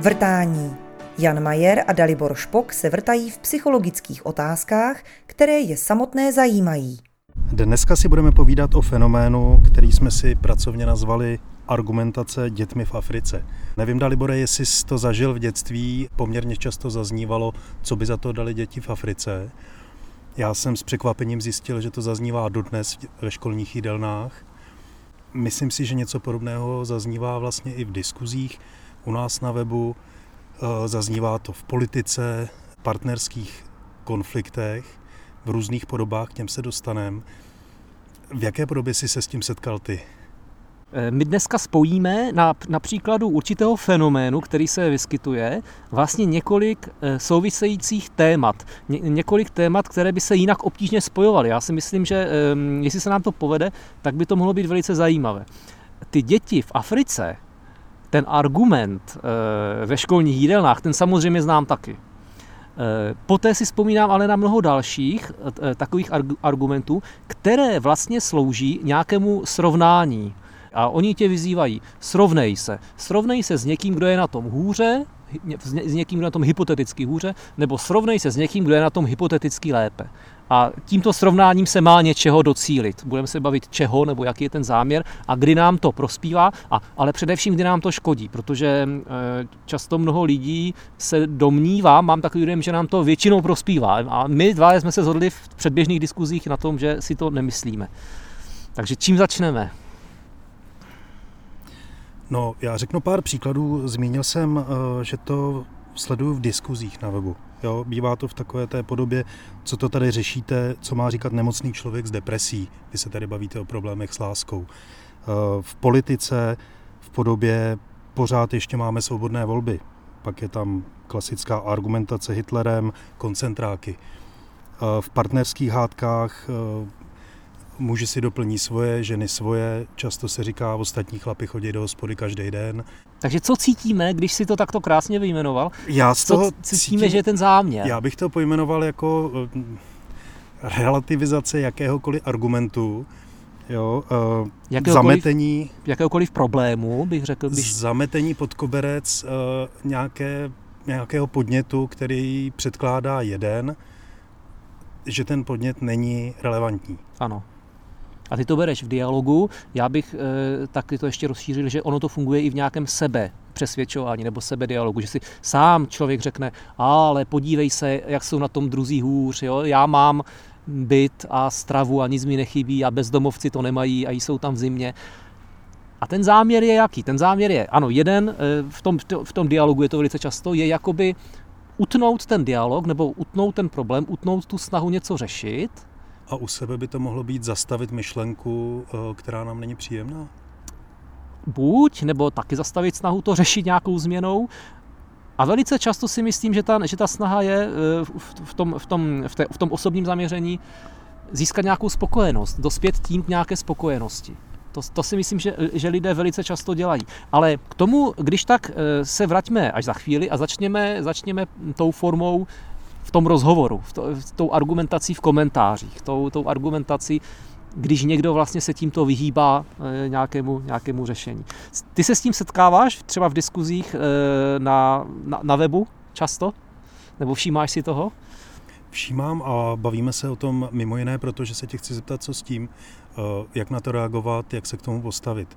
Vrtání. Jan Majer a Dalibor Špok se vrtají v psychologických otázkách, které je samotné zajímají. Dneska si budeme povídat o fenoménu, který jsme si pracovně nazvali argumentace dětmi v Africe. Nevím, Dalibore, jestli jsi to zažil v dětství, poměrně často zaznívalo, co by za to dali děti v Africe. Já jsem s překvapením zjistil, že to zaznívá dodnes ve školních jídelnách. Myslím si, že něco podobného zaznívá vlastně i v diskuzích u nás na webu. Eh, zaznívá to v politice, partnerských konfliktech, v různých podobách, k těm se dostaneme. V jaké podobě jsi se s tím setkal ty? Eh, my dneska spojíme na, na příkladu určitého fenoménu, který se vyskytuje, vlastně několik eh, souvisejících témat. Ně, několik témat, které by se jinak obtížně spojovaly. Já si myslím, že ehm, jestli se nám to povede, tak by to mohlo být velice zajímavé. Ty děti v Africe, ten argument eh, ve školních jídelnách, ten samozřejmě znám taky. Poté si vzpomínám ale na mnoho dalších takových argumentů, které vlastně slouží nějakému srovnání. A oni tě vyzývají, srovnej se. Srovnej se s někým, kdo je na tom hůře, s někým, kdo je na tom hypoteticky hůře, nebo srovnej se s někým, kdo je na tom hypoteticky lépe. A tímto srovnáním se má něčeho docílit. Budeme se bavit čeho, nebo jaký je ten záměr a kdy nám to prospívá, a, ale především kdy nám to škodí, protože e, často mnoho lidí se domnívá, mám takový dojem, že nám to většinou prospívá. A my dva jsme se zhodli v předběžných diskuzích na tom, že si to nemyslíme. Takže čím začneme? No, já řeknu pár příkladů. Zmínil jsem, eh, že to sleduju v diskuzích na webu. Jo, bývá to v takové té podobě, co to tady řešíte, co má říkat nemocný člověk s depresí. Vy se tady bavíte o problémech s láskou. Eh, v politice v podobě pořád ještě máme svobodné volby. Pak je tam klasická argumentace Hitlerem, koncentráky. Eh, v partnerských hádkách Muži si doplní svoje, ženy svoje, často se říká, ostatní chlapi chodí do hospody každý den. Takže co cítíme, když si to takto krásně vyjmenoval? Já z toho co cítíme, cítím, že je ten záměr? Já bych to pojmenoval jako eh, relativizace jakéhokoliv argumentu, jo, uh, jakéhokoliv, zametení... Jakéhokoliv problému, bych řekl. Když... Zametení pod koberec uh, nějaké, nějakého podnětu, který předkládá jeden, že ten podnět není relevantní. Ano. A ty to bereš v dialogu, já bych e, taky to ještě rozšířil, že ono to funguje i v nějakém sebe přesvědčování nebo sebe dialogu, že si sám člověk řekne, ale podívej se, jak jsou na tom druzí hůř, jo? já mám byt a stravu a nic mi nechybí a bezdomovci to nemají a jsou tam v zimě. A ten záměr je jaký? Ten záměr je, ano, jeden, eh, v tom, v tom dialogu je to velice často, je jakoby utnout ten dialog nebo utnout ten problém, utnout tu snahu něco řešit, a u sebe by to mohlo být zastavit myšlenku, eh, která nám není příjemná? Buď, nebo taky zastavit snahu to řešit nějakou změnou. A velice často si myslím, že ta, že ta snaha je eh, v tom, v, tom, v, té, v tom osobním zaměření získat nějakou spokojenost, dospět tím k nějaké spokojenosti. To, to si myslím, že, že lidé velice často dělají. Ale k tomu, když tak eh, se vraťme až za chvíli a začněme, začněme tou formou v tom rozhovoru, v, to, v tou argumentací v komentářích, tou, tou argumentací, když někdo vlastně se tímto vyhýbá e, nějakému, nějakému řešení. Ty se s tím setkáváš třeba v diskuzích e, na, na, na webu často? Nebo všímáš si toho? Všímám a bavíme se o tom mimo jiné, protože se tě chci zeptat, co s tím, e, jak na to reagovat, jak se k tomu postavit.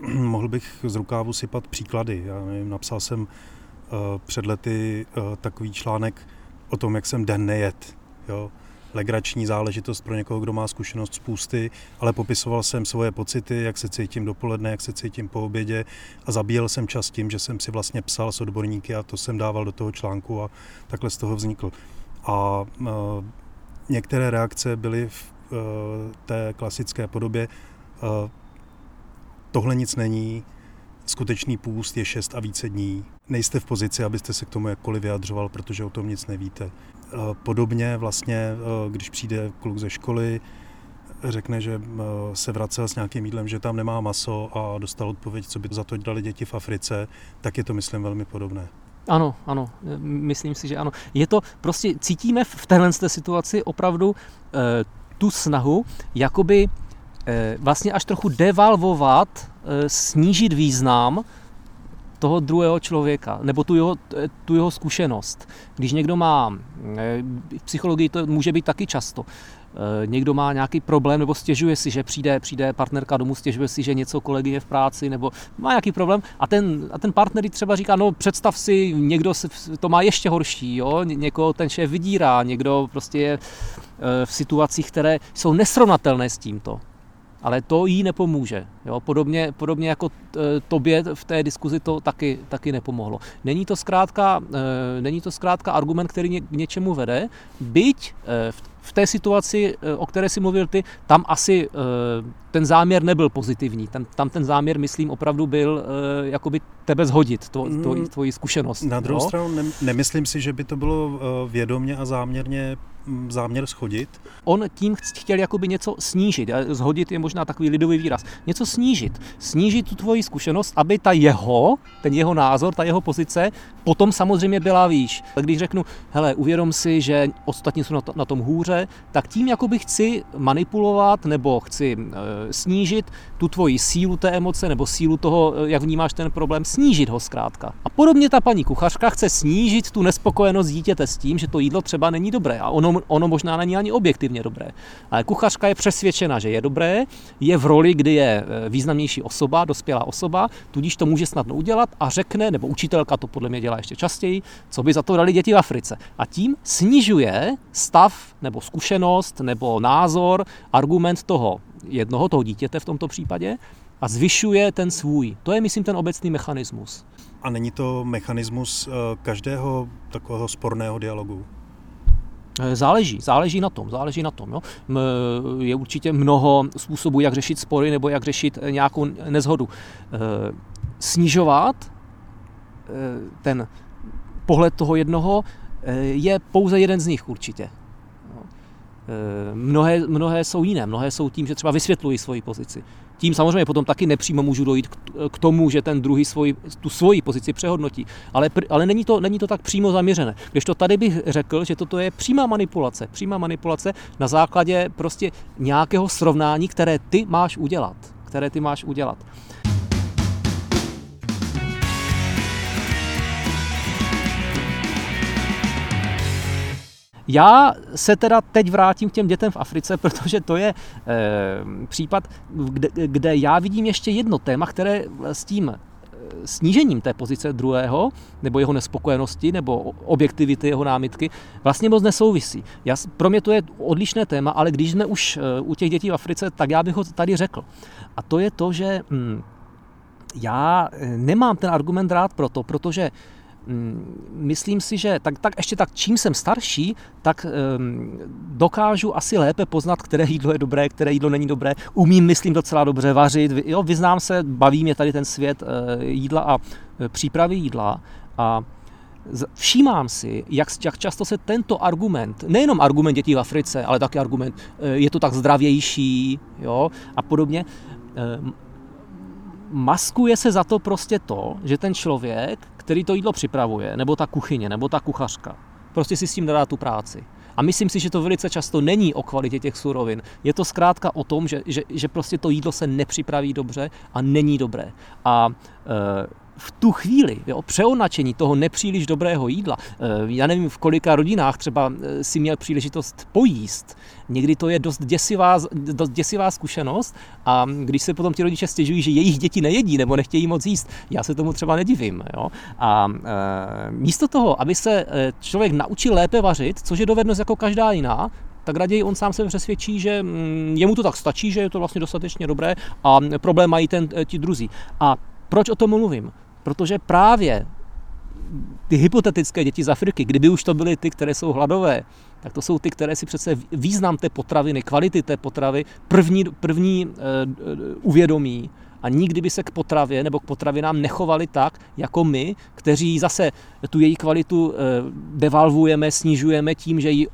Mohl bych z rukávu sypat příklady. Já nevím, napsal jsem Eh, před lety eh, takový článek o tom, jak jsem den nejet. Jo? Legrační záležitost pro někoho, kdo má zkušenost z půsty, ale popisoval jsem svoje pocity, jak se cítím dopoledne, jak se cítím po obědě a zabíjel jsem čas tím, že jsem si vlastně psal s odborníky a to jsem dával do toho článku a takhle z toho vznikl. A uh, některé reakce byly v té klasické podobě tohle nic není, skutečný půst je 6 a více dní. Nejste v pozici, abyste se k tomu jakkoliv vyjadřoval, protože o tom nic nevíte. Eh, podobně vlastně, eh, když přijde kluk ze školy, řekne, že eh, se vracel s nějakým jídlem, že tam nemá maso a dostal odpověď, co by za to dali děti v Africe, tak je to, myslím, velmi podobné. Ano, ano, myslím si, že ano. Je to, prostě cítíme v téhle situaci opravdu e, tu snahu, jakoby e, vlastně až trochu devalvovat, snížit význam toho druhého člověka, nebo tu jeho, tu jeho zkušenost. Když někdo má, eh, v psychologii to může být taky často, eh, někdo má nějaký problém nebo stěžuje si, že přijde, přijde partnerka domů, stěžuje si, že něco kolegyně v práci nebo má nějaký problém a ten, a ten partner třeba říká, no představ si, někdo to má ještě horší, jo? někoho ten šéf vydírá, někdo prostě je eh, v situacích, které jsou nesrovnatelné s tímto ale to jí nepomůže. Jo? Podobně, podobně jako tobě v té diskuzi to taky, taky nepomohlo. Není to, zkrátka, e, není to zkrátka argument, který k něčemu vede, byť e, v té situaci, e, o které si mluvil ty, tam asi ten záměr nebyl pozitivní. Tam, tam ten záměr, myslím, opravdu byl jakoby tebe zhodit, to, to, mm. tvoji zkušenost. Na druhou no? stranu ne, nemyslím si, že by to bylo vědomě a záměrně záměr schodit? On tím chtěl jakoby něco snížit. Zhodit je možná takový lidový výraz. Něco snížit. Snížit tu tvoji zkušenost, aby ta jeho, ten jeho názor, ta jeho pozice potom samozřejmě byla výš. Když řeknu, hele, uvědom si, že ostatní jsou na, tom hůře, tak tím jakoby chci manipulovat nebo chci e, snížit tu tvoji sílu té emoce nebo sílu toho, e, jak vnímáš ten problém, snížit ho zkrátka. A podobně ta paní kuchařka chce snížit tu nespokojenost dítěte s tím, že to jídlo třeba není dobré. A ono ono možná není ani objektivně dobré. Ale kuchařka je přesvědčena, že je dobré, je v roli, kdy je e, významnější osoba, dospělá osoba, tudíž to může snadno udělat a řekne, nebo učitelka to podle mě dělá ještě častěji, co by za to dali děti v Africe. A tím snižuje stav nebo zkušenost nebo názor, argument toho jednoho, toho dítěte v tomto případě, a zvyšuje ten svůj. To je, myslím, ten obecný mechanismus. A není to mechanismus e, každého takového sporného dialogu? Eh, záleží, záleží na tom, záleží na tom. Jo. Je určitě mnoho způsobů, jak řešit spory nebo jak řešit eh, nějakou nezhodu. Eh, snižovat ten pohled toho jednoho je pouze jeden z nich určitě. Mnohé, mnohé jsou jiné, mnohé jsou tím, že třeba vysvětlují svoji pozici. Tím samozřejmě potom taky nepřímo můžu dojít k tomu, že ten druhý svoji, tu svoji pozici přehodnotí. Ale, ale není, to, není to tak přímo zaměřené. Když to tady bych řekl, že toto je přímá manipulace. Přímá manipulace na základě prostě nějakého srovnání, které ty máš udělat. Které ty máš udělat. Já se teda teď vrátím k těm dětem v Africe, protože to je e, případ, kde, kde já vidím ještě jedno téma, které s tím eh, snížením té pozice druhého, nebo jeho nespokojenosti, nebo objektivity jeho námitky, vlastně moc nesouvisí. Já, pro mě to je odlišné téma, ale když jsme už eh, u těch dětí v Africe, tak já bych ho tady řekl. A to je to, že hm, já nemám ten argument rád proto, protože Mm, myslím si, že tak, tak ještě tak, čím jsem starší, tak um, dokážu asi lépe poznat, které jídlo je dobré, které jídlo není dobré. Umím, myslím, docela dobře vařit. Jo, vyznám se, baví mě tady ten svět uh, jídla a uh, přípravy jídla. A všímám si, jak, jak často se tento argument, nejenom argument dětí v Africe, ale taky argument, uh, je to tak zdravější jo, a podobně, uh, maskuje se za to prostě to, že ten člověk, který to jídlo připravuje, nebo ta kuchyně, nebo ta kuchařka, prostě si s tím dá tu práci. A myslím si, že to velice často není o kvalitě těch surovin. Je to zkrátka o tom, že, že, že prostě to jídlo se nepřipraví dobře a není dobré. A e, v tu chvíli, jo, přeonačení toho nepříliš dobrého jídla, eh, já nevím, v kolika rodinách třeba eh, si měl příležitost pojíst, někdy to je dost děsivá, dost děsivá zkušenost a když se potom ti rodiče stěžují, že jejich děti nejedí nebo nechtějí moc jíst, já se tomu třeba nedivím. Jo? A e, místo toho, aby se člověk naučil lépe vařit, což je dovednost jako každá jiná, tak raději on sám se přesvědčí, že mm, jemu to tak stačí, že je to vlastně dostatečně dobré a problém mají ten, ti druzí. A proč o tom mluvím? Protože právě ty hypotetické děti z Afriky, kdyby už to byly ty, které jsou hladové, tak to jsou ty, které si přece význam té potraviny, kvality té potravy první, první uh, uvědomí. A nikdy by se k potravě nebo k potravinám nechovali tak, jako my, kteří zase tu její kvalitu eh, devalvujeme, snižujeme tím, že ji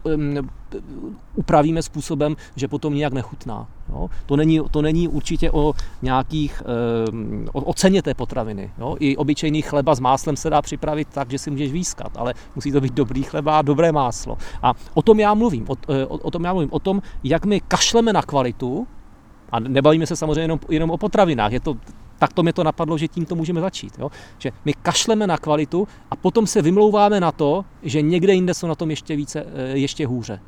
upravíme způsobem, že potom nijak nechutná. Jo? To, není, to není určitě o nějakých, o, o ceně té potraviny. Jo? I obyčejný chleba s máslem se dá připravit tak, že si můžeš výskat, ale musí to být dobrý chleba a dobré máslo. A o tom já mluvím, o, eh, o, o tom já mluvím, o tom, jak my kašleme na kvalitu, a nebavíme se samozřejmě jenom, jenom o potravinách, je to tak to mě to napadlo, že tím to můžeme začít. Jo? Že my kašleme na kvalitu a potom se vymlouváme na to, že někde jinde jsou na tom ještě, více, eh, ještě hůře.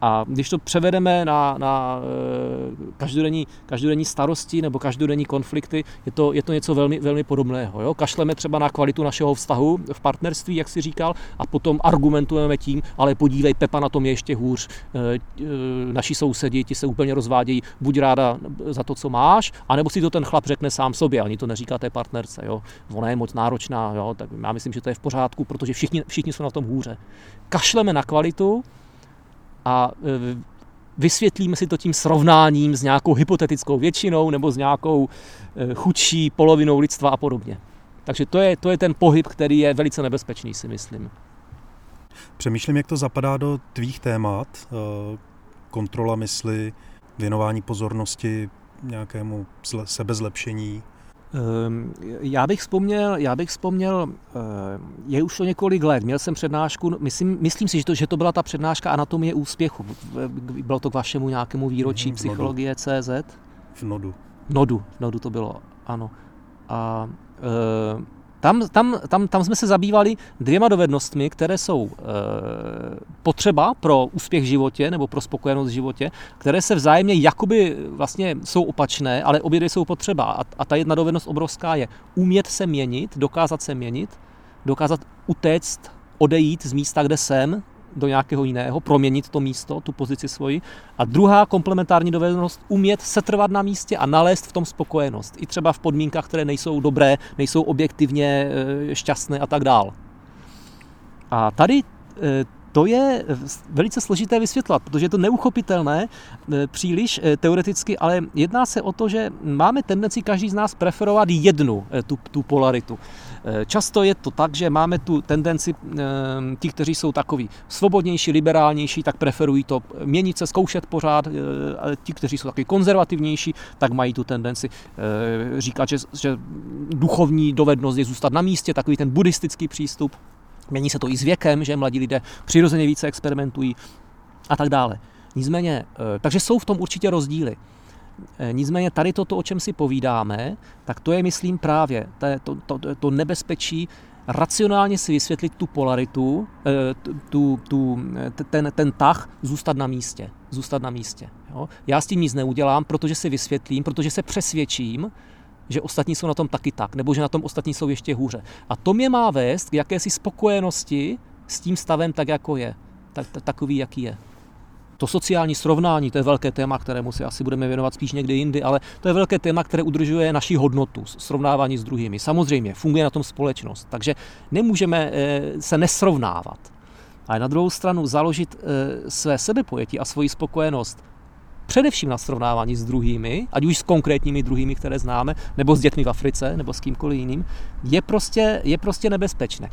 A když to převedeme na, na eh, každodenní, každodenní starosti nebo každodenní konflikty, je to, je to něco velmi, velmi podobného. Jo? Kašleme třeba na kvalitu našeho vztahu v partnerství, jak si říkal, a potom argumentujeme tím, ale podívej, Pepa na tom je ještě hůř, eh, eh, naši sousedi ti se úplně rozvádějí, buď ráda za to, co máš, anebo si to ten chlap řekne sám sobě, ani to neříká té partnerce. Jo? Ona je moc náročná, jo? tak já myslím, že to je v pořádku, protože všichni, všichni jsou na tom hůře. Kašleme na kvalitu, a e, vysvětlíme si to tím srovnáním s nějakou hypotetickou většinou nebo s nějakou e, chudší polovinou lidstva a podobně. Takže to je, to je ten pohyb, který je velice nebezpečný, si myslím. Přemýšlím, jak to zapadá do tvých témat, e, kontrola mysli, věnování pozornosti nějakému sebezlepšení. Ehm, já bych vzpomněl, já bych vzpomněl, ehm, je už to několik let, měl jsem přednášku, myslím, myslím si, že to, že to byla ta přednáška Anatomie úspěchu. Bylo to k vašemu nějakému výročí psychologie CZ? V Nodu. Nodu, v Nodu to bylo, ano. A e, tam, tam, tam, tam jsme se zabývali dvěma dovednostmi, které jsou e, potřeba pro úspěch v životě nebo pro spokojenost v životě, které se vzájemně jakoby vlastně jsou opačné, ale obě jsou potřeba. A, a ta jedna dovednost obrovská je umět se měnit, dokázat se měnit, dokázat utéct, odejít z místa, kde jsem, do nějakého jiného, proměnit to místo, tu pozici svoji. A druhá komplementární dovednost, umět setrvat na místě a nalézt v tom spokojenost. I třeba v podmínkách, které nejsou dobré, nejsou objektivně eh, šťastné a tak dál. A tady eh, to je velice složité vysvětlat, protože je to neuchopitelné eh, příliš teoreticky, ale jedná se o to, že máme tendenci každý z nás preferovat jednu tu, tu polaritu. Eh, často je to tak, že máme tu tendenci, eh, ti, kteří jsou takový svobodnější, liberálnější, tak preferují to měnit se, zkoušet pořád, eh, ti, kteří jsou takový konzervativnější, tak mají tu tendenci říkat, že, že duchovní dovednost je zůstat na místě, takový ten buddhistický přístup. Mění se to i s věkem, že mladí lidé přirozeně více experimentují a tak dále. Nicméně, takže jsou v tom určitě rozdíly. Eh, nicméně tady toto, o čem si povídáme, tak to je, myslím, právě to, to, to, to nebezpečí racionálně si vysvětlit tu polaritu, eh, tu, tu, ten, ten tah, zůstat na místě. Zůstat na místě. Jo? Já s tím nic neudělám, protože si vysvětlím, protože se přesvědčím, že ostatní jsou na tom taky tak, nebo že na tom ostatní jsou ještě hůře. A to mě má vést k jakési spokojenosti s tím stavem tak, jako je. Tak, takový, jaký je. To sociální srovnání, to je velké téma, kterému si asi budeme věnovat spíš někdy jindy, ale to je velké téma, které udržuje naši hodnotu, srovnávání s druhými. Samozřejmě, funguje na tom společnost, takže nemůžeme eh, se nesrovnávat. Ale na druhou stranu založit eh, své sebepojetí a svoji spokojenost především na srovnávání s druhými, ať už s konkrétními druhými, které známe, nebo s dětmi v Africe, nebo s kýmkoliv jiným, je prostě, je prostě nebezpečné.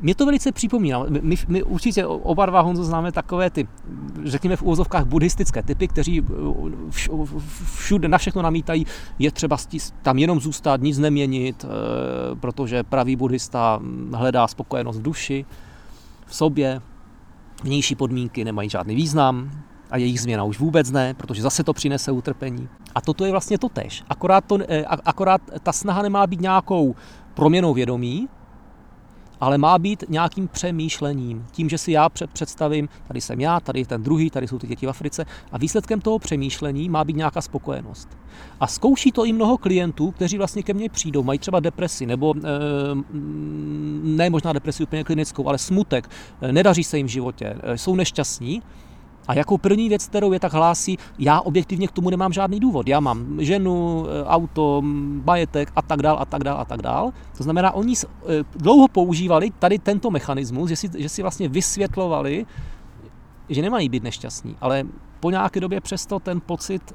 Mě to velice připomíná. My, my určitě oba dva Honzo známe takové ty, řekněme v úvozovkách buddhistické typy, kteří všude na všechno namítají, je třeba tam jenom zůstat, nic neměnit, eh, protože pravý buddhista hledá spokojenost v duši, v sobě, vnější podmínky nemají žádný význam, a jejich změna už vůbec ne, protože zase to přinese utrpení. A toto je vlastně to tež. Akorát, to, eh, akorát ta snaha nemá být nějakou proměnou vědomí, ale má být nějakým přemýšlením. Tím, že si já představím, tady jsem já, tady je ten druhý, tady jsou ty děti v Africe a výsledkem toho přemýšlení má být nějaká spokojenost. A zkouší to i mnoho klientů, kteří vlastně ke mně přijdou, mají třeba depresi, nebo e, ne možná depresi úplně klinickou, ale smutek, e, nedaří se jim v životě, jsou nešťastní a jako první věc, kterou je tak hlásí, já objektivně k tomu nemám žádný důvod. Já mám ženu, e, auto, majetek a tak dál a tak dál a tak dál. To znamená, oni e, dlouho používali tady tento mechanismus, že si, že si vlastně vysvětlovali, že nemají být nešťastní, ale po nějaké době přesto ten pocit e,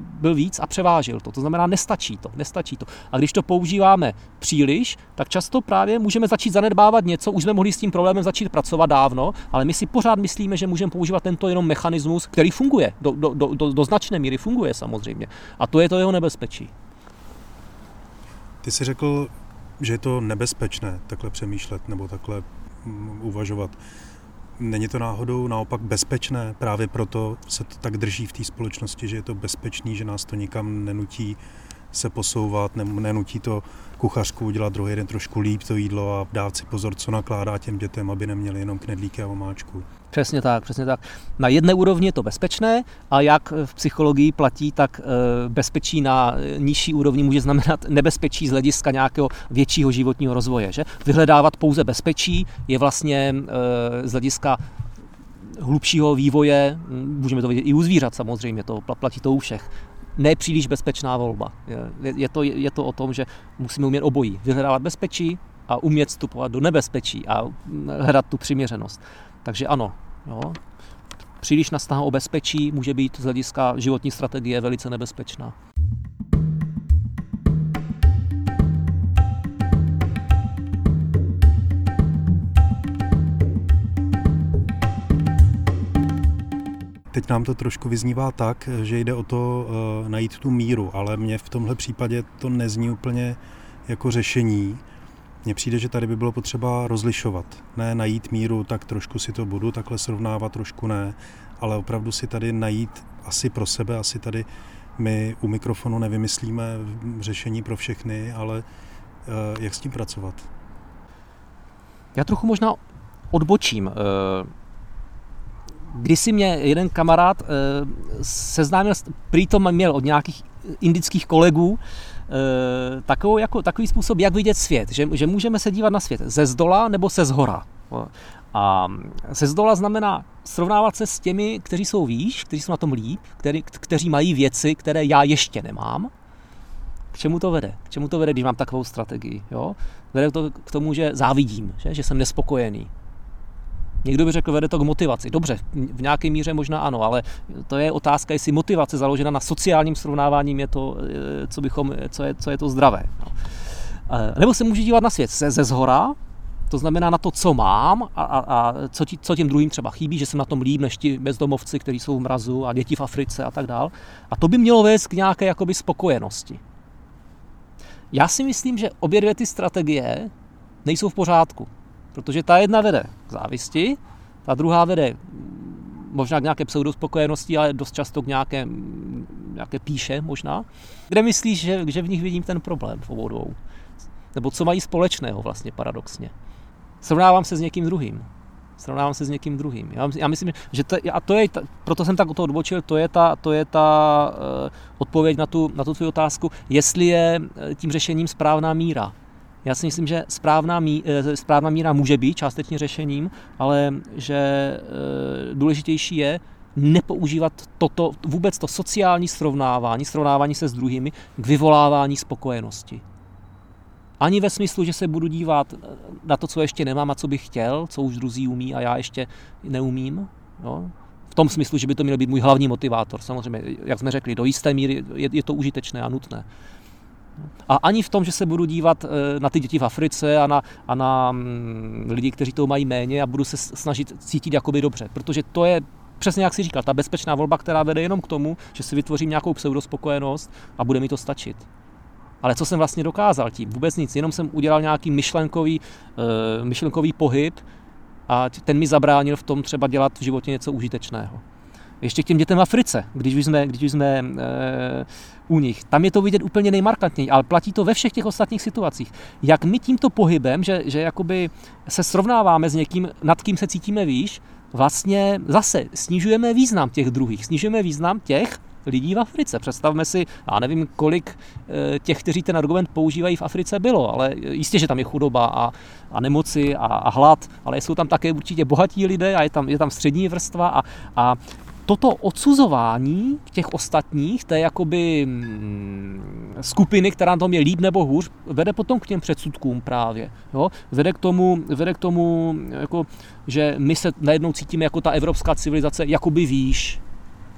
byl víc a převážil to. To znamená, nestačí to, nestačí to. A když to používáme příliš, tak často právě můžeme začít zanedbávat něco, už jsme mohli s tím problémem začít pracovat dávno, ale my si pořád myslíme, že můžeme používat tento jenom mechanismus, který funguje, do, do, do, do, do značné míry funguje samozřejmě. A to je to jeho nebezpečí. Ty jsi řekl, že je to nebezpečné takhle přemýšlet nebo takhle mm, uvažovat. Není to náhodou naopak bezpečné, právě proto se to tak drží v té společnosti, že je to bezpečný, že nás to nikam nenutí se posouvat, nenutí to kuchařku udělat druhý den trošku líp to jídlo a dát si pozor, co nakládá těm dětem, aby neměli jenom knedlíky a omáčku. Přesně tak, přesně tak. Na jedné úrovni je to bezpečné a jak v psychologii platí, tak eh, bezpečí na nižší úrovni může znamenat nebezpečí z hlediska nějakého většího životního rozvoje. Že? Vyhledávat pouze bezpečí je vlastně eh, z hlediska hlubšího vývoje, můžeme to vidět i u zvířat samozřejmě, to platí to u všech, nepříliš bezpečná volba. Je, je, to, je to o tom, že musíme umět obojí. Vyhledávat bezpečí a umět vstupovat do nebezpečí a hledat tu přiměřenost. Takže ano, jo, přílišná snaha o bezpečí může být z hlediska životní strategie velice nebezpečná. Teď nám to trošku vyznívá tak, že jde o to uh, najít tu míru, ale mně v tomhle případě to nezní úplně jako řešení. Mně přijde, že tady by bylo potřeba rozlišovat. Ne najít míru, tak trošku si to budu takhle srovnávat, trošku ne, ale opravdu si tady najít asi pro sebe, asi tady my u mikrofonu nevymyslíme řešení pro všechny, ale uh, jak s tím pracovat? Já trochu možná odbočím. Uh Kdysi mě jeden kamarád eh, seznámil, prý to měl od nějakých indických kolegů, eh, takovou, jako, takový způsob, jak vidět svět, že, že můžeme se dívat na svět ze zdola nebo se zhora. A se zdola znamená srovnávat se s těmi, kteří jsou výš, kteří jsou na tom líp, který, kteří mají věci, které já ještě nemám. K čemu to vede? K čemu to vede, když mám takovou strategii? Jo? Vede to k tomu, že závidím, že, že jsem nespokojený, Někdo by řekl, vede to k motivaci. Dobře, v nějaké míře možná ano, ale to je otázka, jestli motivace založena na sociálním srovnáváním je to, eh, co, bychom, co, je, co je to zdravé. No. Eh, nebo se může dívat na svět ze, ze zhora, to znamená na to, co mám a, a, a co, tí, co těm druhým třeba chybí, že jsem na tom líp než ti bezdomovci, kteří jsou v mrazu a děti v Africe a tak dál. A to by mělo vést k nějaké jakoby spokojenosti. Já si myslím, že obě dvě ty strategie nejsou v pořádku. Protože ta jedna vede k závisti, ta druhá vede možná k nějaké pseudospokojenosti, ale dost často k nějaké, nějaké píše možná. Kde myslíš, že, že v nich vidím ten problém v obou dvou? Nebo co mají společného vlastně paradoxně? Srovnávám se s někým druhým. Srovnávám se s někým druhým. Já, já myslím, že to, a to je, proto jsem tak o to odbočil, to je ta, to je ta uh, odpověď na tu, na tu tvou otázku, jestli je eh, tím řešením správná míra. Já si myslím, že správná, mí, eh, správná míra může být částečně řešením, ale že eh, důležitější je nepoužívat toto, vůbec to sociální srovnávání, srovnávání se s druhými k vyvolávání spokojenosti. Ani ve smyslu, že se budu dívat eh, na to, co ještě nemám a co bych chtěl, co už druzí umí a já ještě neumím. Jo? V tom smyslu, že by to měl být můj hlavní motivátor. Samozřejmě, jak jsme řekli, do jisté míry je, je to užitečné a nutné. A ani v tom, že se budu dívat eh, na ty děti v Africe a na, a na mm, lidi, kteří to mají méně a budu se snažit cítit jakoby dobře. Protože to je přesně jak si říkal, ta bezpečná volba, která vede jenom k tomu, že si vytvořím nějakou pseudospokojenost a bude mi to stačit. Ale co jsem vlastně dokázal tím? Vůbec nic, jenom jsem udělal nějaký myšlenkový, uh, myšlenkový pohyb a ten mi zabránil v tom třeba dělat v životě něco užitečného. Ještě k těm dětem v Africe, když už jsme, když už jsme e, u nich. Tam je to vidět úplně nejmarkantněji, ale platí to ve všech těch ostatních situacích. Jak my tímto pohybem, že, že jakoby se srovnáváme s někým, nad kým se cítíme výš, vlastně zase snižujeme význam těch druhých, snižujeme význam těch, lidí v Africe. Představme si, já nevím, kolik eh, těch, kteří ten argument používají v Africe bylo, ale jistě, že tam je chudoba a, a nemoci a, a hlad, ale jsou tam také určitě bohatí lidé a je tam, je tam střední vrstva a, a toto odsuzování těch ostatních, té jakoby mm, skupiny, která na tom je líp nebo hůř, vede potom k těm předsudkům právě. Jo? Vede k tomu, vede k tomu jako, že my se najednou cítíme jako ta evropská civilizace jakoby výš.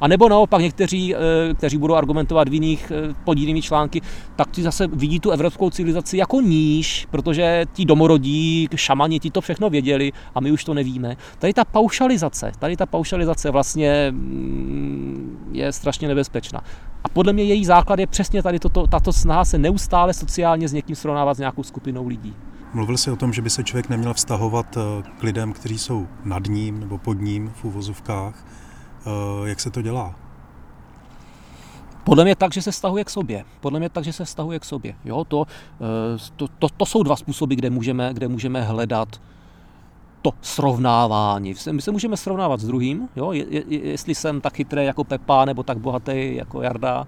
A nebo naopak někteří, eh, kteří budou argumentovat v jiných eh, podílnými články, tak ti zase vidí tu evropskou civilizaci jako níž, protože ti domorodí, šamani, ti to všechno věděli a my už to nevíme. Tady ta paušalizace, tady ta paušalizace vlastně mm, je strašně nebezpečná. A podle mě její základ je přesně tady toto, tato snaha se neustále sociálně s někým srovnávat s nějakou skupinou lidí. Mluvil jsi o tom, že by se člověk neměl vztahovat eh, k lidem, kteří jsou nad ním nebo pod ním v úvozovkách. Eh, jak se to dělá? Podle mě tak, že se vztahuje k sobě. Podle mě tak, že se vztahuje k sobě. Jo, to, to, to, to jsou dva způsoby, kde můžeme, kde můžeme hledat to srovnávání. My se můžeme srovnávat s druhým, jo? Je, je, jestli jsem tak chytrý jako Pepa nebo tak bohatý jako Jarda.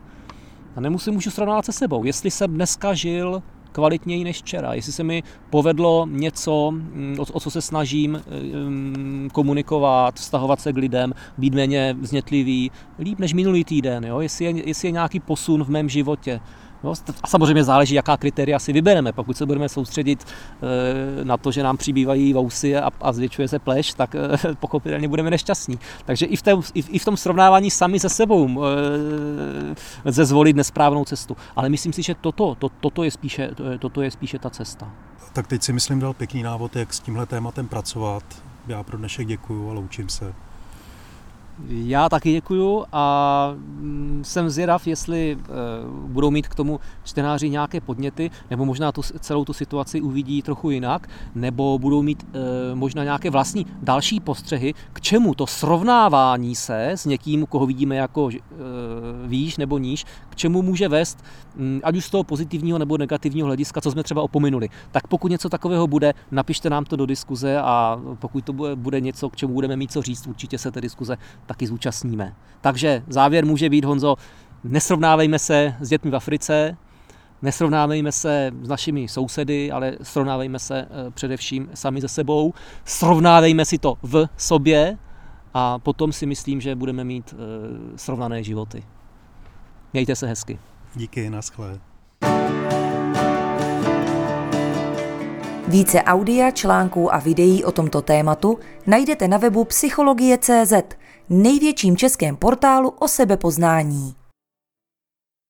A nemusím můžu srovnávat se sebou. Jestli jsem dneska žil kvalitněji než včera, jestli se mi povedlo něco, mm, o, co se snažím um, komunikovat, vztahovat se k lidem, být méně vznětlivý, líp než minulý týden, jo? Jestli, je, jestli je nějaký posun v mém životě. No, a samozřejmě záleží, jaká kritéria si vybereme. Pokud se budeme soustředit e, na to, že nám přibývají vousy a, a zvětšuje se pleš, tak e, pochopitelně budeme nešťastní. Takže i v, té, i, v tom srovnávání sami se sebou e, lze zvolit nesprávnou cestu. Ale myslím si, že toto, to, toto, je spíše, toto je spíše ta cesta. Tak teď si myslím dal pěkný návod, jak s tímhle tématem pracovat. Já pro dnešek děkuju a loučím se. Já taky děkuju a mm, jsem zvědav, jestli eh, budou mít k tomu čtenáři nějaké podněty, nebo možná tu, celou tu situaci uvidí trochu jinak, nebo budou mít eh, možná nějaké vlastní další postřehy, k čemu to srovnávání se s někým, koho vidíme jako eh, výš nebo níž, k čemu může vést, mm, ať už z toho pozitivního nebo negativního hlediska, co jsme třeba opominuli. Tak pokud něco takového bude, napište nám to do diskuze a pokud to bude něco, k čemu budeme mít co říct, určitě se té diskuze taky zúčastníme. Takže závěr může být, Honzo, nesrovnávejme se s dětmi v Africe, nesrovnávejme se s našimi sousedy, ale srovnávejme se eh, především sami ze sebou, srovnávejme si to v sobě a potom si myslím, že budeme mít eh, srovnané životy. Mějte se hezky. Díky, naschle. Více audia, článků a videí o tomto tématu najdete na webu psychologie.cz, největším českém portálu o sebepoznání.